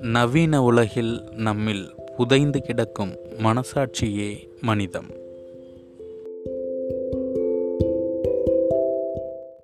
நவீன உலகில் நம்மில் புதைந்து கிடக்கும் மனசாட்சியே மனிதம்.